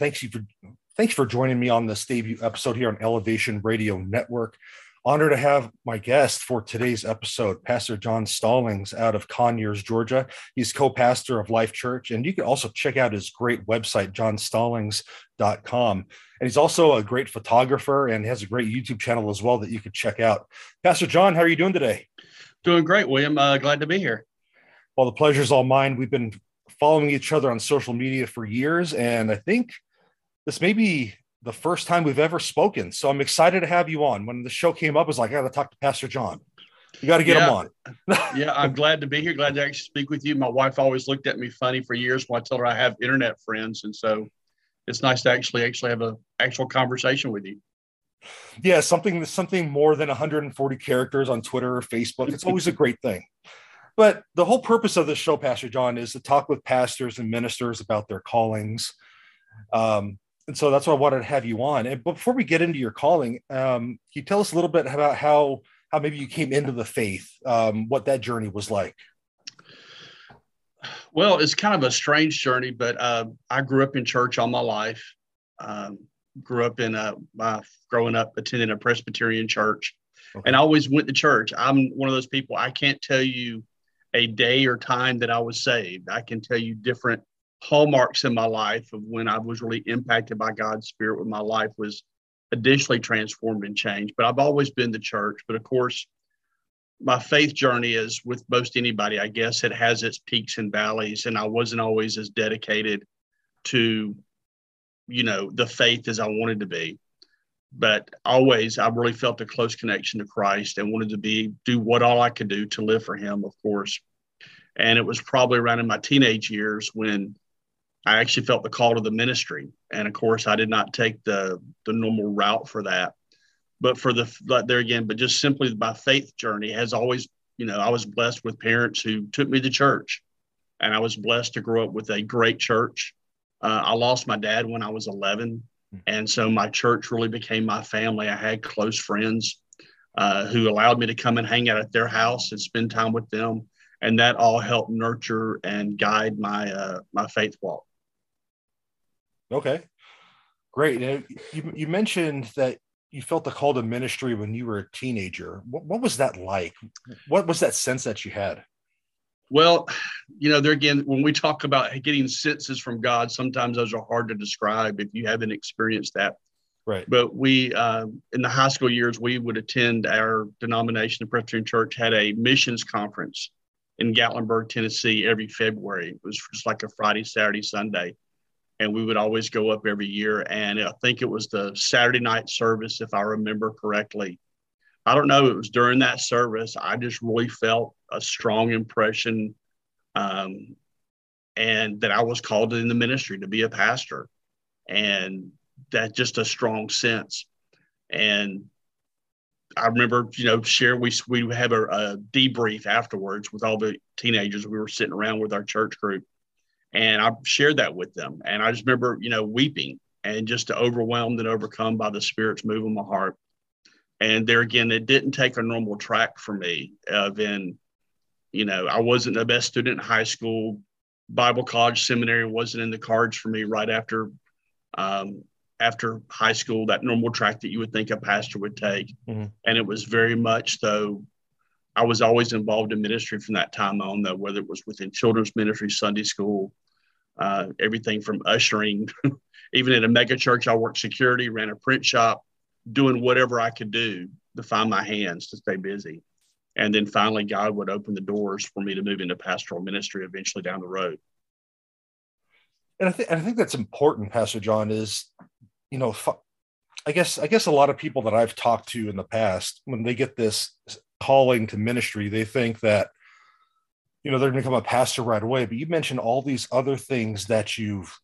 Thanks you for thanks for joining me on this debut episode here on Elevation Radio Network. Honor to have my guest for today's episode, Pastor John Stallings out of Conyers, Georgia. He's co-pastor of Life Church, and you can also check out his great website, johnstallings.com. And he's also a great photographer and has a great YouTube channel as well that you could check out. Pastor John, how are you doing today? Doing great, William. Uh, glad to be here. Well, the pleasure's all mine. We've been following each other on social media for years, and I think this may be the first time we've ever spoken. So I'm excited to have you on. When the show came up, I was like, I got to talk to Pastor John. You got to get yeah. him on. yeah, I'm glad to be here. Glad to actually speak with you. My wife always looked at me funny for years when I told her I have internet friends, and so it's nice to actually actually have a actual conversation with you. Yeah, something something more than 140 characters on Twitter or Facebook. It's always a great thing. But the whole purpose of this show, Pastor John, is to talk with pastors and ministers about their callings. Um, and so that's why I wanted to have you on. And before we get into your calling, um, can you tell us a little bit about how how maybe you came into the faith, um, what that journey was like? Well, it's kind of a strange journey, but uh, I grew up in church all my life. Um, grew up in a my growing up attending a Presbyterian church, okay. and I always went to church. I'm one of those people. I can't tell you a day or time that I was saved. I can tell you different hallmarks in my life of when I was really impacted by God's Spirit when my life was additionally transformed and changed. But I've always been the church. But of course, my faith journey is with most anybody, I guess it has its peaks and valleys. And I wasn't always as dedicated to, you know, the faith as I wanted to be. But always I really felt a close connection to Christ and wanted to be do what all I could do to live for him, of course. And it was probably around in my teenage years when I actually felt the call to the ministry. And of course, I did not take the, the normal route for that. But for the, there again, but just simply my faith journey has always, you know, I was blessed with parents who took me to church. And I was blessed to grow up with a great church. Uh, I lost my dad when I was 11. And so my church really became my family. I had close friends uh, who allowed me to come and hang out at their house and spend time with them. And that all helped nurture and guide my uh, my faith walk. Okay, great. Now, you, you mentioned that you felt the call to ministry when you were a teenager. What, what was that like? What was that sense that you had? Well, you know, there again, when we talk about getting senses from God, sometimes those are hard to describe if you haven't experienced that. Right. But we, uh, in the high school years, we would attend our denomination, the Presbyterian Church, had a missions conference in Gatlinburg, Tennessee, every February. It was just like a Friday, Saturday, Sunday and we would always go up every year. And I think it was the Saturday night service, if I remember correctly. I don't know. It was during that service. I just really felt a strong impression, um, and that I was called in the ministry to be a pastor, and that just a strong sense. And I remember, you know, share we we have a, a debrief afterwards with all the teenagers. We were sitting around with our church group, and I shared that with them. And I just remember, you know, weeping and just overwhelmed and overcome by the Spirit's move in my heart. And there again, it didn't take a normal track for me. Of in, you know, I wasn't the best student in high school. Bible college seminary wasn't in the cards for me right after um, after high school. That normal track that you would think a pastor would take, mm-hmm. and it was very much though I was always involved in ministry from that time on, though, whether it was within children's ministry, Sunday school, uh, everything from ushering, even in a mega church, I worked security, ran a print shop, doing whatever I could do to find my hands to stay busy. And then finally, God would open the doors for me to move into pastoral ministry eventually down the road. And I, th- I think that's important, Pastor John, is, you know, I guess I guess a lot of people that I've talked to in the past, when they get this calling to ministry, they think that you know they're going to become a pastor right away. But you mentioned all these other things that you've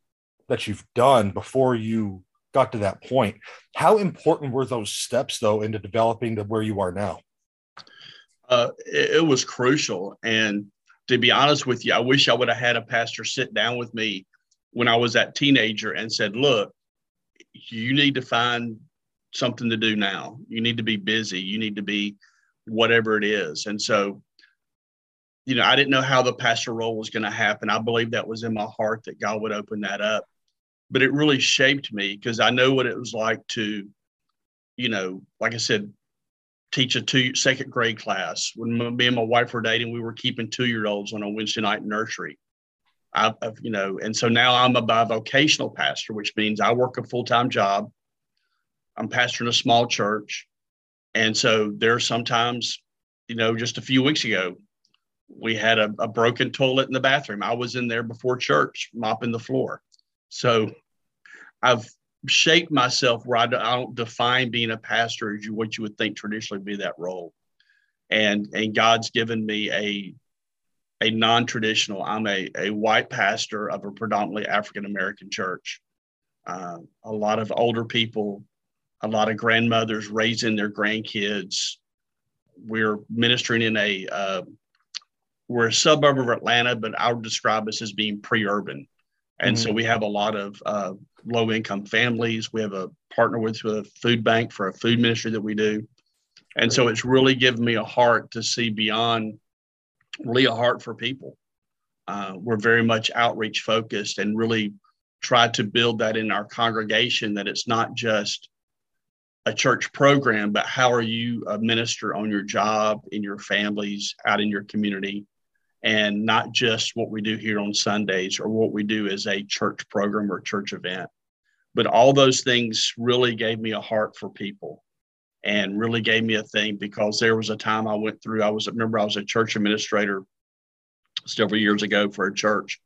that you've done before you got to that point. How important were those steps though into developing to where you are now? Uh, it, it was crucial, and to be honest with you, I wish I would have had a pastor sit down with me when I was that teenager and said, "Look, you need to find something to do now. You need to be busy. You need to be whatever it is. And so, you know, I didn't know how the pastor role was going to happen. I believe that was in my heart that God would open that up. but it really shaped me because I know what it was like to, you know, like I said, teach a two second grade class. When me and my wife were dating, we were keeping two year olds on a Wednesday night nursery. I've, I've, you know, and so now I'm a bivocational pastor, which means I work a full time job. I'm pastoring a small church, and so there are sometimes, you know, just a few weeks ago, we had a, a broken toilet in the bathroom. I was in there before church mopping the floor. So I've shaped myself where I don't define being a pastor as you, what you would think traditionally be that role. And, and God's given me a, a non-traditional, I'm a, a white pastor of a predominantly African-American church. Uh, a lot of older people, a lot of grandmothers raising their grandkids. We're ministering in a, uh, we're a suburb of Atlanta, but I would describe us as being pre-urban. And mm-hmm. so we have a lot of uh, low income families. We have a partner with a food bank for a food ministry that we do. And so it's really given me a heart to see beyond, really a heart for people. Uh, we're very much outreach focused and really try to build that in our congregation that it's not just a church program, but how are you a minister on your job, in your families, out in your community? and not just what we do here on Sundays or what we do as a church program or church event. But all those things really gave me a heart for people and really gave me a thing because there was a time I went through. I was, remember, I was a church administrator several years ago for a church.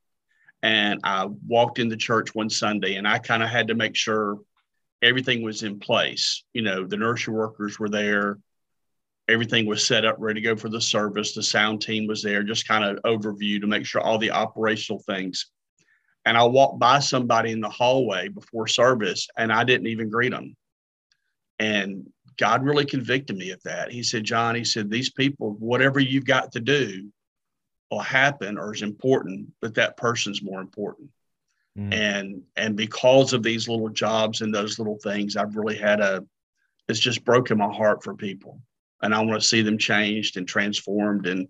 And I walked in the church one Sunday and I kind of had to make sure everything was in place. You know, the nursery workers were there, everything was set up ready to go for the service. The sound team was there just kind of overview to make sure all the operational things. And i walked by somebody in the hallway before service and i didn't even greet them and god really convicted me of that. He said john he said these people whatever you've got to do will happen or is important but that person's more important mm. and and because of these little jobs and those little things i've really had a it's just broken my heart for people and I want to see them changed and transformed. And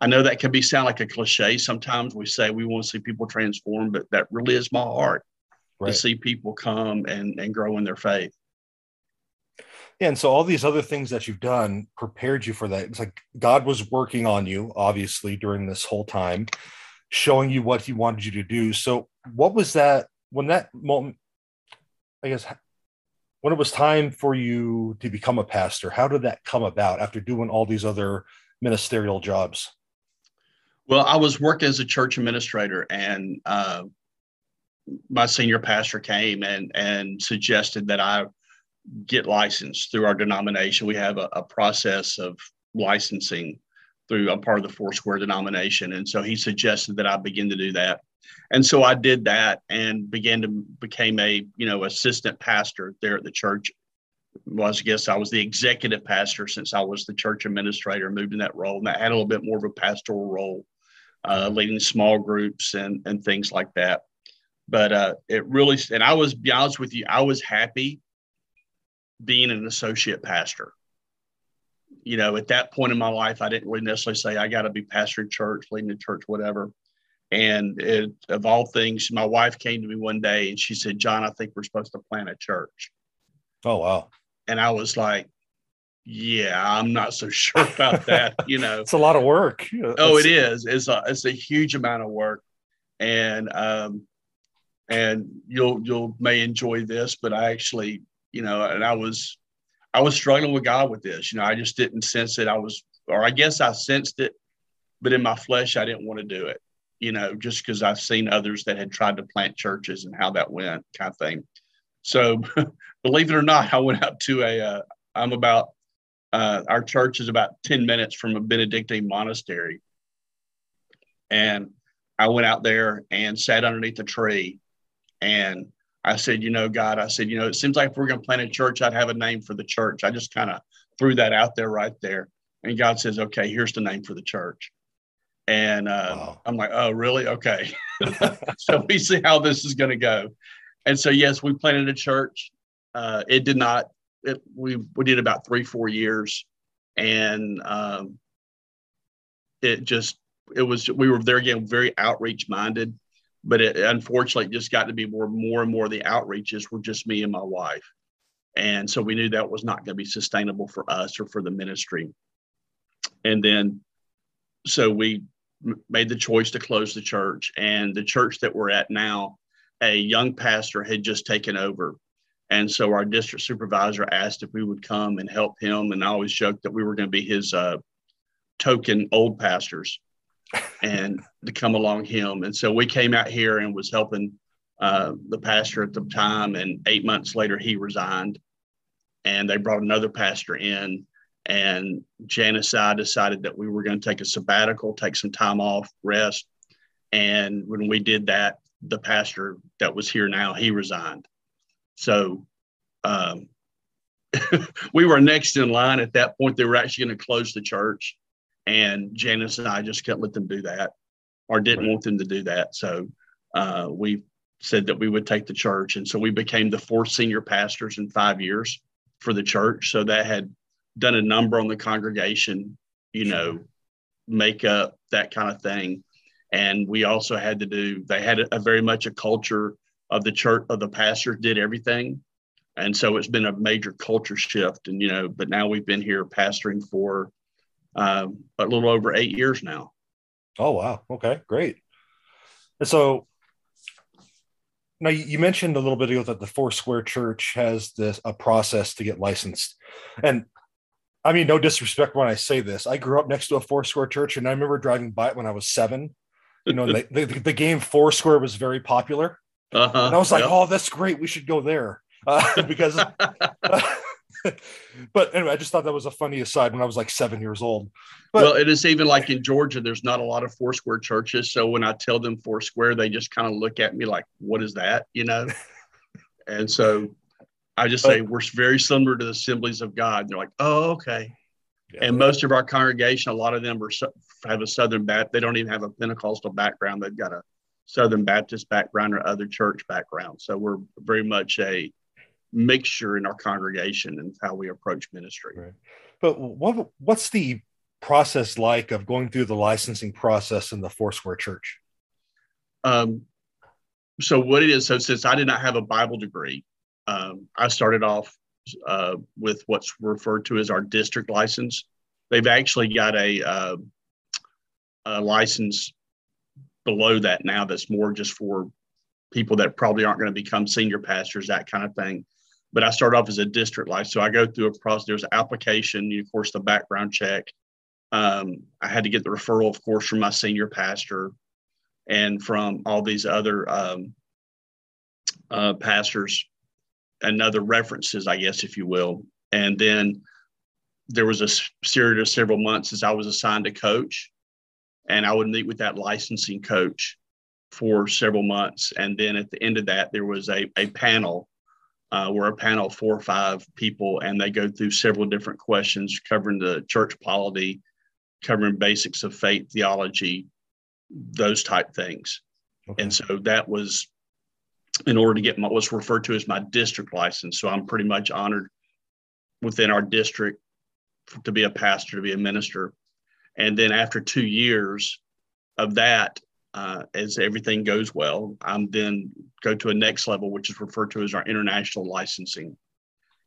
I know that can be sound like a cliche. Sometimes we say we want to see people transform, but that really is my heart right. to see people come and, and grow in their faith. Yeah, and so all these other things that you've done prepared you for that. It's like God was working on you, obviously, during this whole time, showing you what He wanted you to do. So, what was that when that moment? I guess when it was time for you to become a pastor, how did that come about after doing all these other ministerial jobs? Well, I was working as a church administrator, and uh, my senior pastor came and and suggested that I get licensed through our denomination. We have a, a process of licensing through a part of the Foursquare denomination, and so he suggested that I begin to do that and so I did that and began to became a you know assistant pastor there at the church. Was I guess I was the executive pastor since I was the church administrator, moved in that role, and I had a little bit more of a pastoral role, uh, leading small groups and and things like that. But uh, it really, and I was be honest with you, I was happy being an associate pastor. You know, at that point in my life, I didn't really necessarily say I got to be pastor of church, leading the church, whatever. And it, of all things, my wife came to me one day and she said, John, I think we're supposed to plant a church. Oh, wow. And I was like, yeah, I'm not so sure about that. You know, it's a lot of work. oh, it is. It's a, it's a huge amount of work. And, um, and you'll, you'll may enjoy this, but I actually, you know, and I was, I was struggling with God with this. You know, I just didn't sense it. I was, or I guess I sensed it, but in my flesh, I didn't want to do it you know, just because I've seen others that had tried to plant churches and how that went, kind of thing. So, believe it or not, I went out to a. Uh, I'm about. Uh, our church is about ten minutes from a Benedictine monastery, and I went out there and sat underneath a tree, and I said, you know, God, I said, you know, it seems like if we're going to plant a church, I'd have a name for the church. I just kind of threw that out there right there, and God says, okay, here's the name for the church. And uh, wow. I'm like, oh, really? Okay. so we see how this is going to go. And so, yes, we planted a church. Uh, it did not, it, we, we did about three, four years. And um, it just, it was, we were there again, very outreach minded. but it unfortunately just got to be more more and more the outreaches were just me and my wife and so we knew that was not going to be sustainable for us or for the ministry and then so we made the choice to close the church and the church that we're at now a young pastor had just taken over and so our district supervisor asked if we would come and help him and i always joked that we were going to be his uh, token old pastors and to come along him. And so we came out here and was helping uh, the pastor at the time. And eight months later, he resigned, and they brought another pastor in. And Janice and I decided that we were going to take a sabbatical, take some time off, rest. And when we did that, the pastor that was here now, he resigned. So um, we were next in line at that point. They were actually going to close the church. And Janice and I just couldn't let them do that or didn't right. want them to do that. So uh, we said that we would take the church. And so we became the fourth senior pastors in five years for the church. So that had done a number on the congregation, you know, makeup, that kind of thing. And we also had to do, they had a, a very much a culture of the church, of the pastors did everything. And so it's been a major culture shift. And, you know, but now we've been here pastoring for uh, a little over eight years now. Oh wow! Okay, great. And so now you mentioned a little bit ago that the Foursquare Church has this a process to get licensed, and I mean no disrespect when I say this. I grew up next to a Foursquare Church, and I remember driving by it when I was seven. You know, the, the, the, game Four Square was very popular, uh-huh, and I was like, yep. "Oh, that's great! We should go there." Uh, because but anyway, I just thought that was a funny aside when I was like seven years old. But, well, it is even like in Georgia, there's not a lot of Foursquare churches. So when I tell them Foursquare, they just kind of look at me like, what is that? You know? and so I just say, we're very similar to the assemblies of God. they're like, oh, okay. Yeah. And most of our congregation, a lot of them are have a Southern Baptist. They don't even have a Pentecostal background. They've got a Southern Baptist background or other church background. So we're very much a mixture in our congregation and how we approach ministry. Right. But what what's the process like of going through the licensing process in the Foursquare Church? Um, so what it is, so since I did not have a Bible degree, um, I started off uh, with what's referred to as our district license. They've actually got a, uh, a license below that now that's more just for people that probably aren't going to become senior pastors, that kind of thing but I start off as a district license. So I go through a process. There's application, of course, the background check. Um, I had to get the referral, of course, from my senior pastor and from all these other um, uh, pastors and other references, I guess, if you will. And then there was a series of several months as I was assigned a coach, and I would meet with that licensing coach for several months. And then at the end of that, there was a, a panel uh, we're a panel of four or five people, and they go through several different questions covering the church polity, covering basics of faith theology, those type things. Okay. And so that was in order to get my, what's referred to as my district license. So I'm pretty much honored within our district to be a pastor, to be a minister. And then after two years of that, uh, as everything goes well, I'm then go to a next level, which is referred to as our international licensing.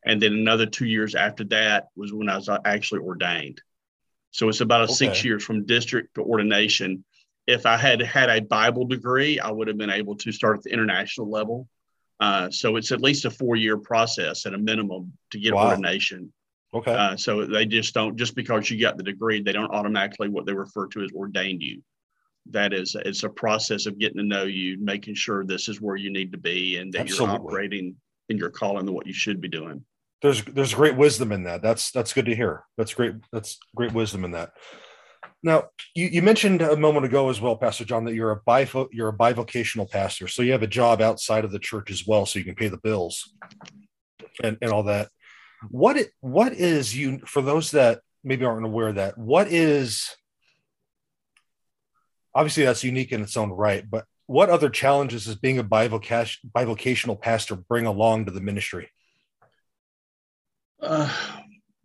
And then another two years after that was when I was actually ordained. So it's about a okay. six years from district to ordination. If I had had a Bible degree, I would have been able to start at the international level. Uh, so it's at least a four year process at a minimum to get wow. ordination. Okay. Uh, so they just don't, just because you got the degree, they don't automatically what they refer to as ordain you that is it's a process of getting to know you making sure this is where you need to be and that Absolutely. you're operating in your calling and what you should be doing there's there's great wisdom in that that's that's good to hear that's great that's great wisdom in that now you, you mentioned a moment ago as well pastor john that you're a you're a bivocational pastor. So you have a job outside of the church as well so you can pay the bills and and all that. What it, what is you for those that maybe aren't aware of that what is obviously that's unique in its own right but what other challenges does being a bivocational pastor bring along to the ministry? Uh,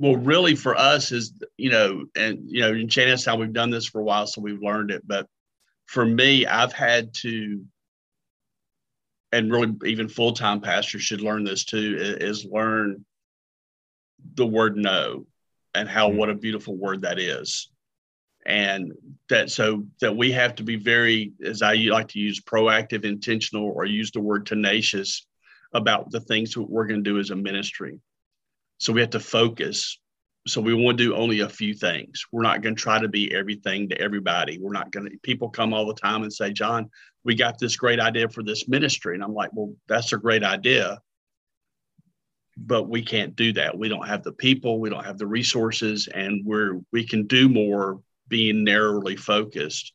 well really for us is you know and you know in Chinatown we've done this for a while so we've learned it but for me i've had to and really even full-time pastors should learn this too is learn the word no and how mm-hmm. what a beautiful word that is and that so that we have to be very as i like to use proactive intentional or use the word tenacious about the things that we're going to do as a ministry so we have to focus. So we want to do only a few things. We're not going to try to be everything to everybody. We're not going to people come all the time and say john we got this great idea for this ministry. And i'm like well that's a great idea. But we can't do that. We don't have the people. We don't have the resources. And we're we can do more being narrowly focused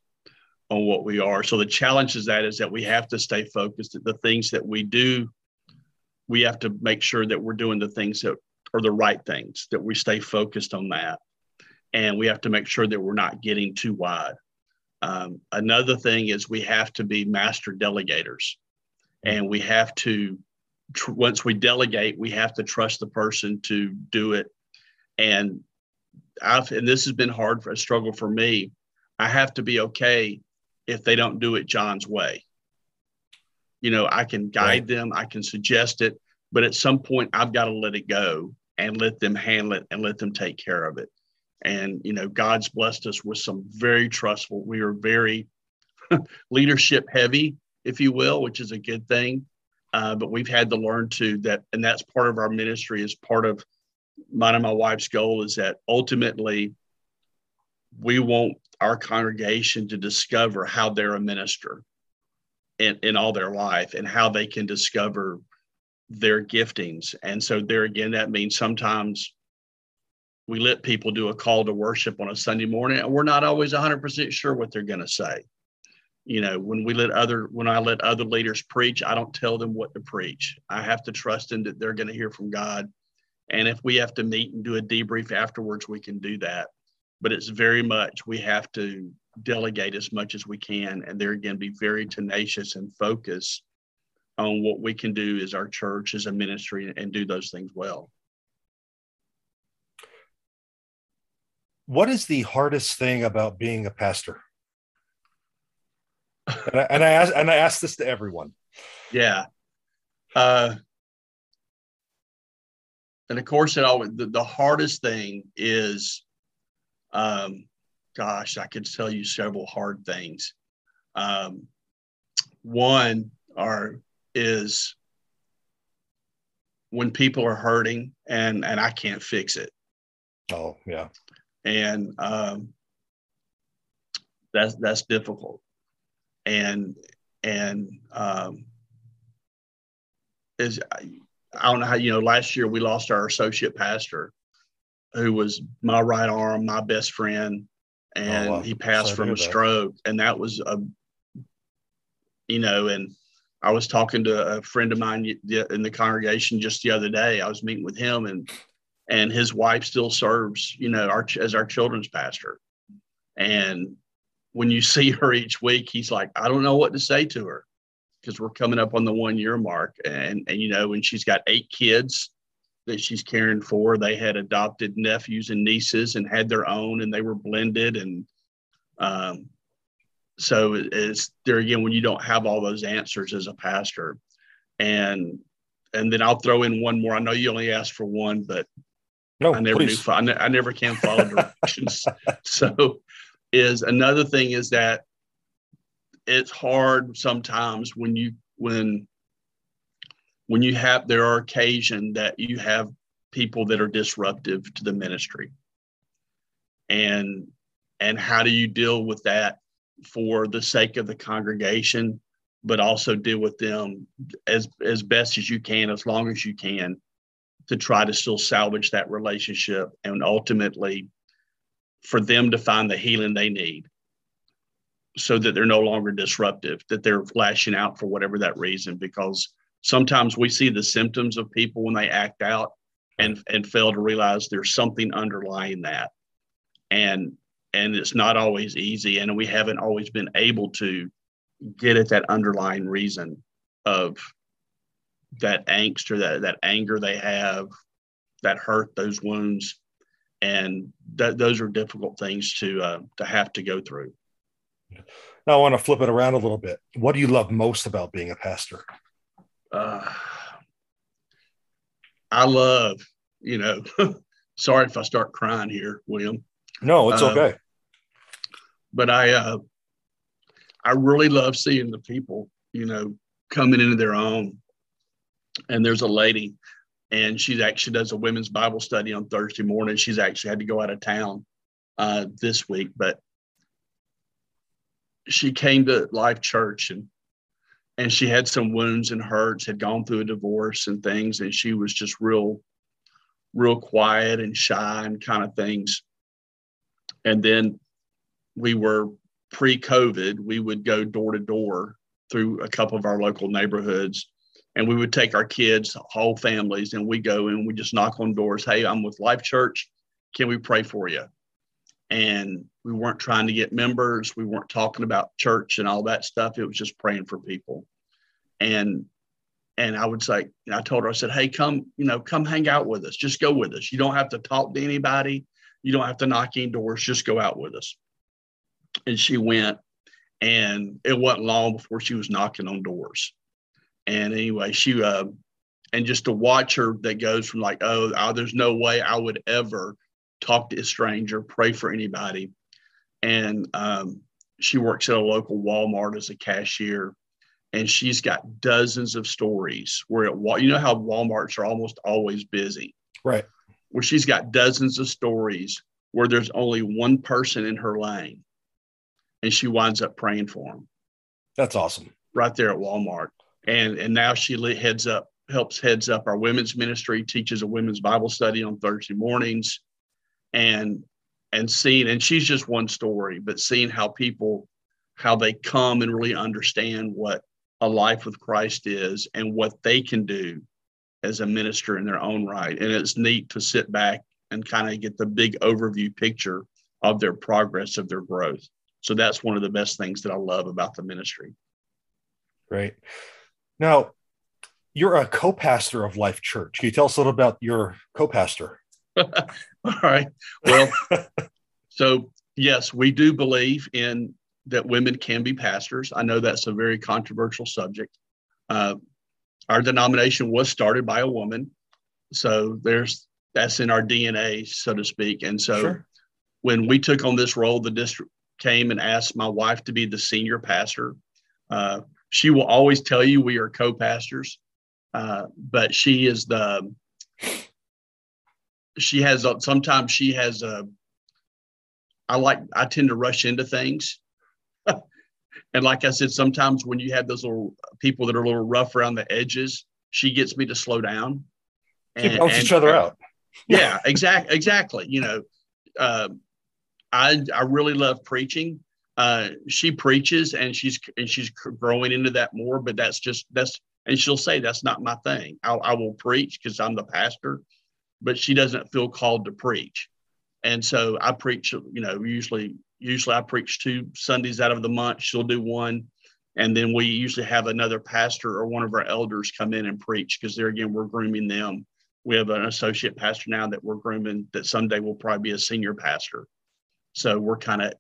on what we are. So the challenge is that is that we have to stay focused. The things that we do we have to make sure that we're doing the things that are the right things, that we stay focused on that. And we have to make sure that we're not getting too wide. Um, another thing is we have to be master delegators. And we have to, tr- once we delegate, we have to trust the person to do it. And I've, and this has been hard for a struggle for me. I have to be okay if they don't do it John's way. You know, I can guide right. them, I can suggest it, but at some point I've got to let it go and let them handle it and let them take care of it. And, you know, God's blessed us with some very trustful, we are very leadership heavy, if you will, which is a good thing. Uh, but we've had to learn to that, and that's part of our ministry, is part of mine and my wife's goal is that ultimately we want our congregation to discover how they're a minister in, in all their life and how they can discover their giftings. And so, there again, that means sometimes we let people do a call to worship on a Sunday morning, and we're not always 100% sure what they're going to say. You know, when we let other, when I let other leaders preach, I don't tell them what to preach. I have to trust in that they're going to hear from God. And if we have to meet and do a debrief afterwards, we can do that. But it's very much we have to delegate as much as we can. And there again, be very tenacious and focus on what we can do as our church, as a ministry, and do those things well. What is the hardest thing about being a pastor? and, I, and I ask, and I ask this to everyone. Yeah. Uh, and of course, it always the, the hardest thing is, um, gosh, I could tell you several hard things. Um, one are is when people are hurting and and I can't fix it. Oh yeah. And um, that's that's difficult. And and um, is I, don't know how you know last year we lost our associate pastor who was my right arm, my best friend, and oh, wow. he passed Sorry from a stroke. And that was a you know, and I was talking to a friend of mine in the congregation just the other day. I was meeting with him, and and his wife still serves, you know, our, as our children's pastor. And when you see her each week, he's like, I don't know what to say to her because we're coming up on the one year mark, and and you know, when she's got eight kids that she's caring for, they had adopted nephews and nieces and had their own, and they were blended and um, so it's there again when you don't have all those answers as a pastor. And and then i'll throw in one more. I know you only asked for one but no, i never please. knew I, ne- I never can follow directions. So is another thing is that it's hard sometimes when you when when you have there are occasion that you have people that are disruptive to the ministry. And and how do you deal with that for the sake of the congregation, but also deal with them as as best as you can, as long as you can, to try to still salvage that relationship and ultimately for them to find the healing they need so that they're no longer disruptive, that they're lashing out for whatever that reason. Because sometimes we see the symptoms of people when they act out and and fail to realize there's something underlying that. And and it's not always easy and we haven't always been able to get at that underlying reason of that angst or that, that anger they have that hurt those wounds and that those are difficult things to uh, to have to go through now i want to flip it around a little bit what do you love most about being a pastor uh, I love, you know, sorry if I start crying here, William. No, it's uh, okay. But I, uh, I really love seeing the people, you know, coming into their own. And there's a lady, and she actually does a women's Bible study on Thursday morning. She's actually had to go out of town uh, this week, but she came to Life Church and and she had some wounds and hurts, had gone through a divorce and things, and she was just real, real quiet and shy and kind of things. And then we were pre-COVID, we would go door to door through a couple of our local neighborhoods and we would take our kids, whole families, and we go and we just knock on doors. Hey, I'm with Life Church. Can we pray for you? And we weren't trying to get members. We weren't talking about church and all that stuff. It was just praying for people. And and I would say, I told her, I said, hey, come, you know, come hang out with us. Just go with us. You don't have to talk to anybody. You don't have to knock any doors. Just go out with us. And she went, and it wasn't long before she was knocking on doors. And anyway, she uh, and just to watch her that goes from like, oh, oh, there's no way I would ever talk to a stranger, pray for anybody. And um, she works at a local Walmart as a cashier, and she's got dozens of stories where it, you know how Walmarts are almost always busy, right? Where she's got dozens of stories where there's only one person in her lane, and she winds up praying for them. That's awesome. Right there at Walmart, and and now she heads up helps heads up our women's ministry, teaches a women's Bible study on Thursday mornings and and seeing and she's just one story but seeing how people how they come and really understand what a life with christ is and what they can do as a minister in their own right and it's neat to sit back and kind of get the big overview picture of their progress of their growth so that's one of the best things that i love about the ministry Great. Now, you're a co-pastor of Life Church. Can you tell us a little about your co-pastor? All right. Well, so yes, we do believe in that women can be pastors. I know that's a very controversial subject. Uh, our denomination was started by a woman, so there's that's in our DNA, so to speak. And so, sure. when we took on this role, the district came and asked my wife to be the senior pastor. Uh, she will always tell you we are co-pastors, uh, but she is the she has a, sometimes she has a I like I tend to rush into things. and like I said, sometimes when you have those little people that are a little rough around the edges, she gets me to slow down. And, Keep and, each other out. yeah, exactly. Exactly. You know, uh, I I really love preaching. Uh, she preaches and she's and she's growing into that more. But that's just that's and she'll say that's not my thing. I, I will preach because I'm the pastor, but she doesn't feel called to preach. And so I preach, you know, usually usually I preach two Sundays out of the month. She'll do one. And then we usually have another pastor or one of our elders come in and preach because there again, we're grooming them. We have an associate pastor now that we're grooming that someday will probably be a senior pastor. So we're kind of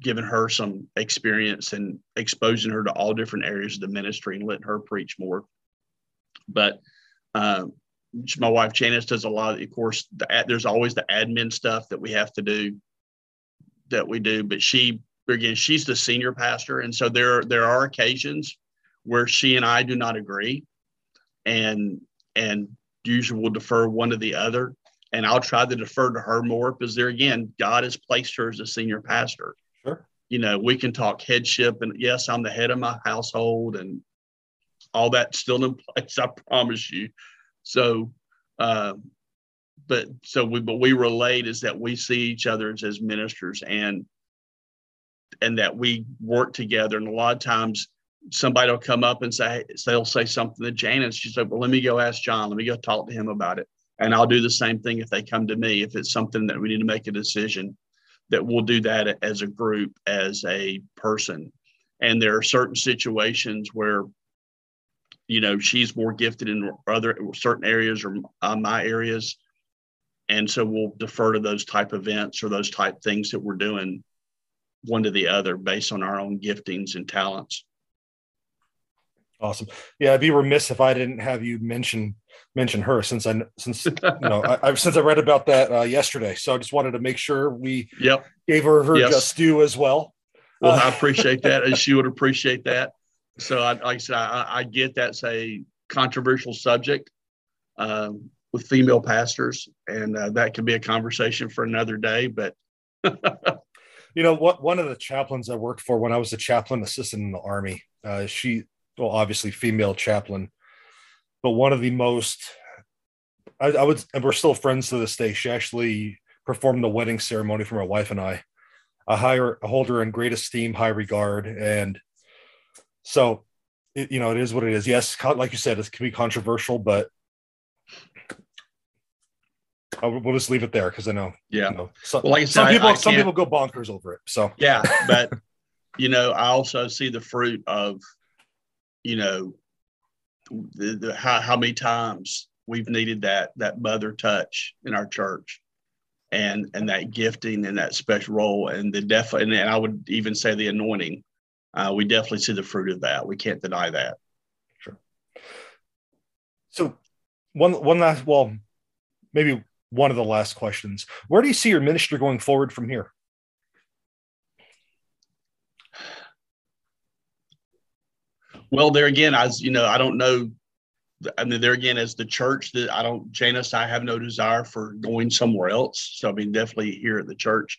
giving her some experience and exposing her to all different areas of the ministry and letting her preach more. But uh, my wife Janice does a lot. Of, of course, the, there's always the admin stuff that we have to do that we do, but she again she's the senior pastor, and so there there are occasions where she and I do not agree, and and usually we'll defer one to the other, and I'll try to defer to her more because there again God has placed her as a senior pastor. Sure. You know, we can talk headship, and yes, I'm the head of my household, and all that still in place. I promise you. So, uh, but so we, but we relate is that we see each other as, as ministers and, and that we work together. And a lot of times somebody will come up and say, they'll say something to Janice. She's like, well, let me go ask John. Let me go talk to him about it. And I'll do the same thing if they come to me. If it's something that we need to make a decision, that we'll do that as a group, as a person. And there are certain situations where you know she's more gifted in other certain areas or uh, my areas and so we'll defer to those type events or those type things that we're doing one to the other based on our own giftings and talents Awesome. Yeah, I'd be remiss if I didn't have you mention mention her since I since you know I, have since I read about that uh, yesterday. So I just wanted to make sure we yep gave her her yes. just due as well. Well, uh, I appreciate that, and she would appreciate that. So, I, like I said, I, I get that's a controversial subject um, with female pastors, and uh, that could be a conversation for another day. But you know, what one of the chaplains I worked for when I was a chaplain assistant in the army, uh, she well, obviously female chaplain, but one of the most, I, I would, and we're still friends to this day. She actually performed the wedding ceremony for my wife and I. I hire, I hold her in great esteem, high regard, and so, it, you know, it is what it is. Yes, like you said, it can be controversial, but we'll just leave it there because I know. Yeah. You know, some, well, like said, some people, I, I some people go bonkers over it. So yeah, but you know, I also see the fruit of you know, the, the, how, how many times we've needed that that mother touch in our church and and that gifting and that special role and the def and, and I would even say the anointing. Uh, we definitely see the fruit of that. We can't deny that. Sure. So one one last well, maybe one of the last questions. Where do you see your ministry going forward from here? Well, there again, as you know, I don't know. I mean, there again, as the church, that I don't, Janice, I have no desire for going somewhere else. So I mean, definitely here at the church.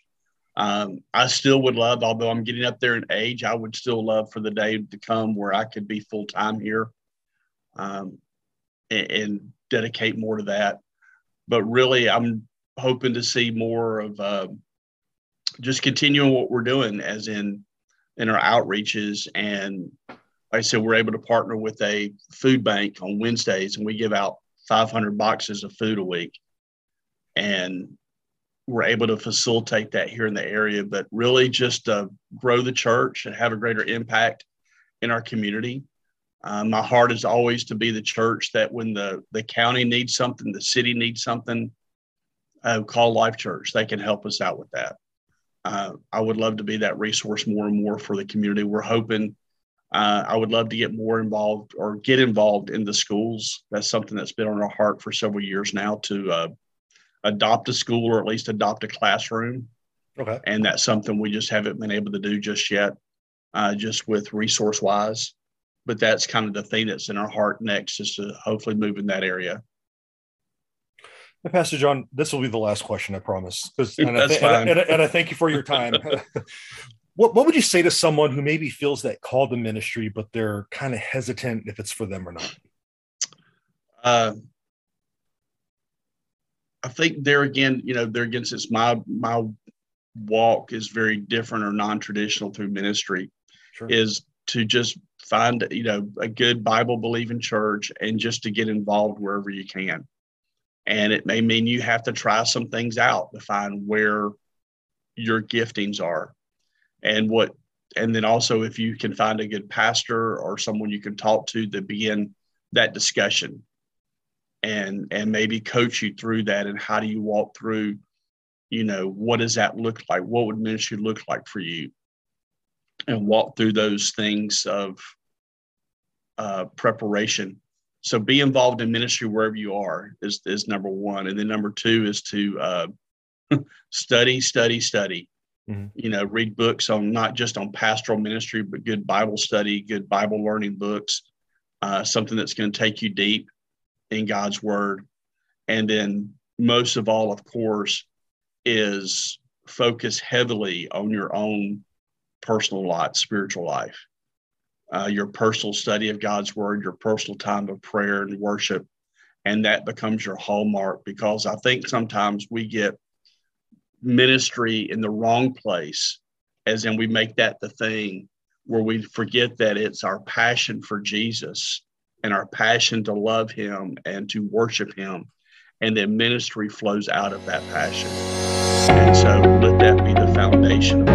Um, I still would love, although I'm getting up there in age, I would still love for the day to come where I could be full time here, um, and, and, dedicate more to that. But really, I'm hoping to see more of uh, just continuing what we're doing, as in in our outreaches and like I said, we're able to partner with a food bank on Wednesdays, and we give out 500 boxes of food a week. And we're able to facilitate that here in the area, but really just grow the church and have a greater impact in our community. Uh, my heart is always to be the church that when the, the county needs something, the city needs something, uh, call Life Church. They can help us out with that. Uh, I would love to be that resource more and more for the community. We're hoping uh, I would love to get more involved or get involved in the schools. That's something that's been on our heart for several years now to uh, adopt a school or at least adopt a classroom. Okay. And that's something we just haven't been able to do just yet, uh, just with resource wise. But that's kind of the thing that's in our heart next is to hopefully move in that area. Pastor John, this will be the last question, I promise. And, I th- and, and, and I thank you for your time. what what would you say to someone who maybe feels that call to ministry, but they're kind of hesitant if it's for them or not? Uh, I think there again, you know, there again, since my my walk is very different or non-traditional through ministry, sure. is to just find you know a good Bible believing church and just to get involved wherever you can. And it may mean you have to try some things out to find where your giftings are and what and then also if you can find a good pastor or someone you can talk to to begin that discussion and and maybe coach you through that and how do you walk through you know what does that look like? What would ministry look like for you? And walk through those things of uh, preparation. So be involved in ministry wherever you are is, is number one. And then number two is to uh, study study study Mm-hmm. You know, read books on not just on pastoral ministry, but good Bible study, good Bible learning books, uh, something that's going to take you deep in God's Word. And then, most of all, of course, is focus heavily on your own personal life, spiritual life, uh, your personal study of God's Word, your personal time of prayer and worship. And that becomes your hallmark because I think sometimes we get ministry in the wrong place, as in we make that the thing where we forget that it's our passion for Jesus and our passion to love him and to worship him. And then ministry flows out of that passion. And so let that be the foundation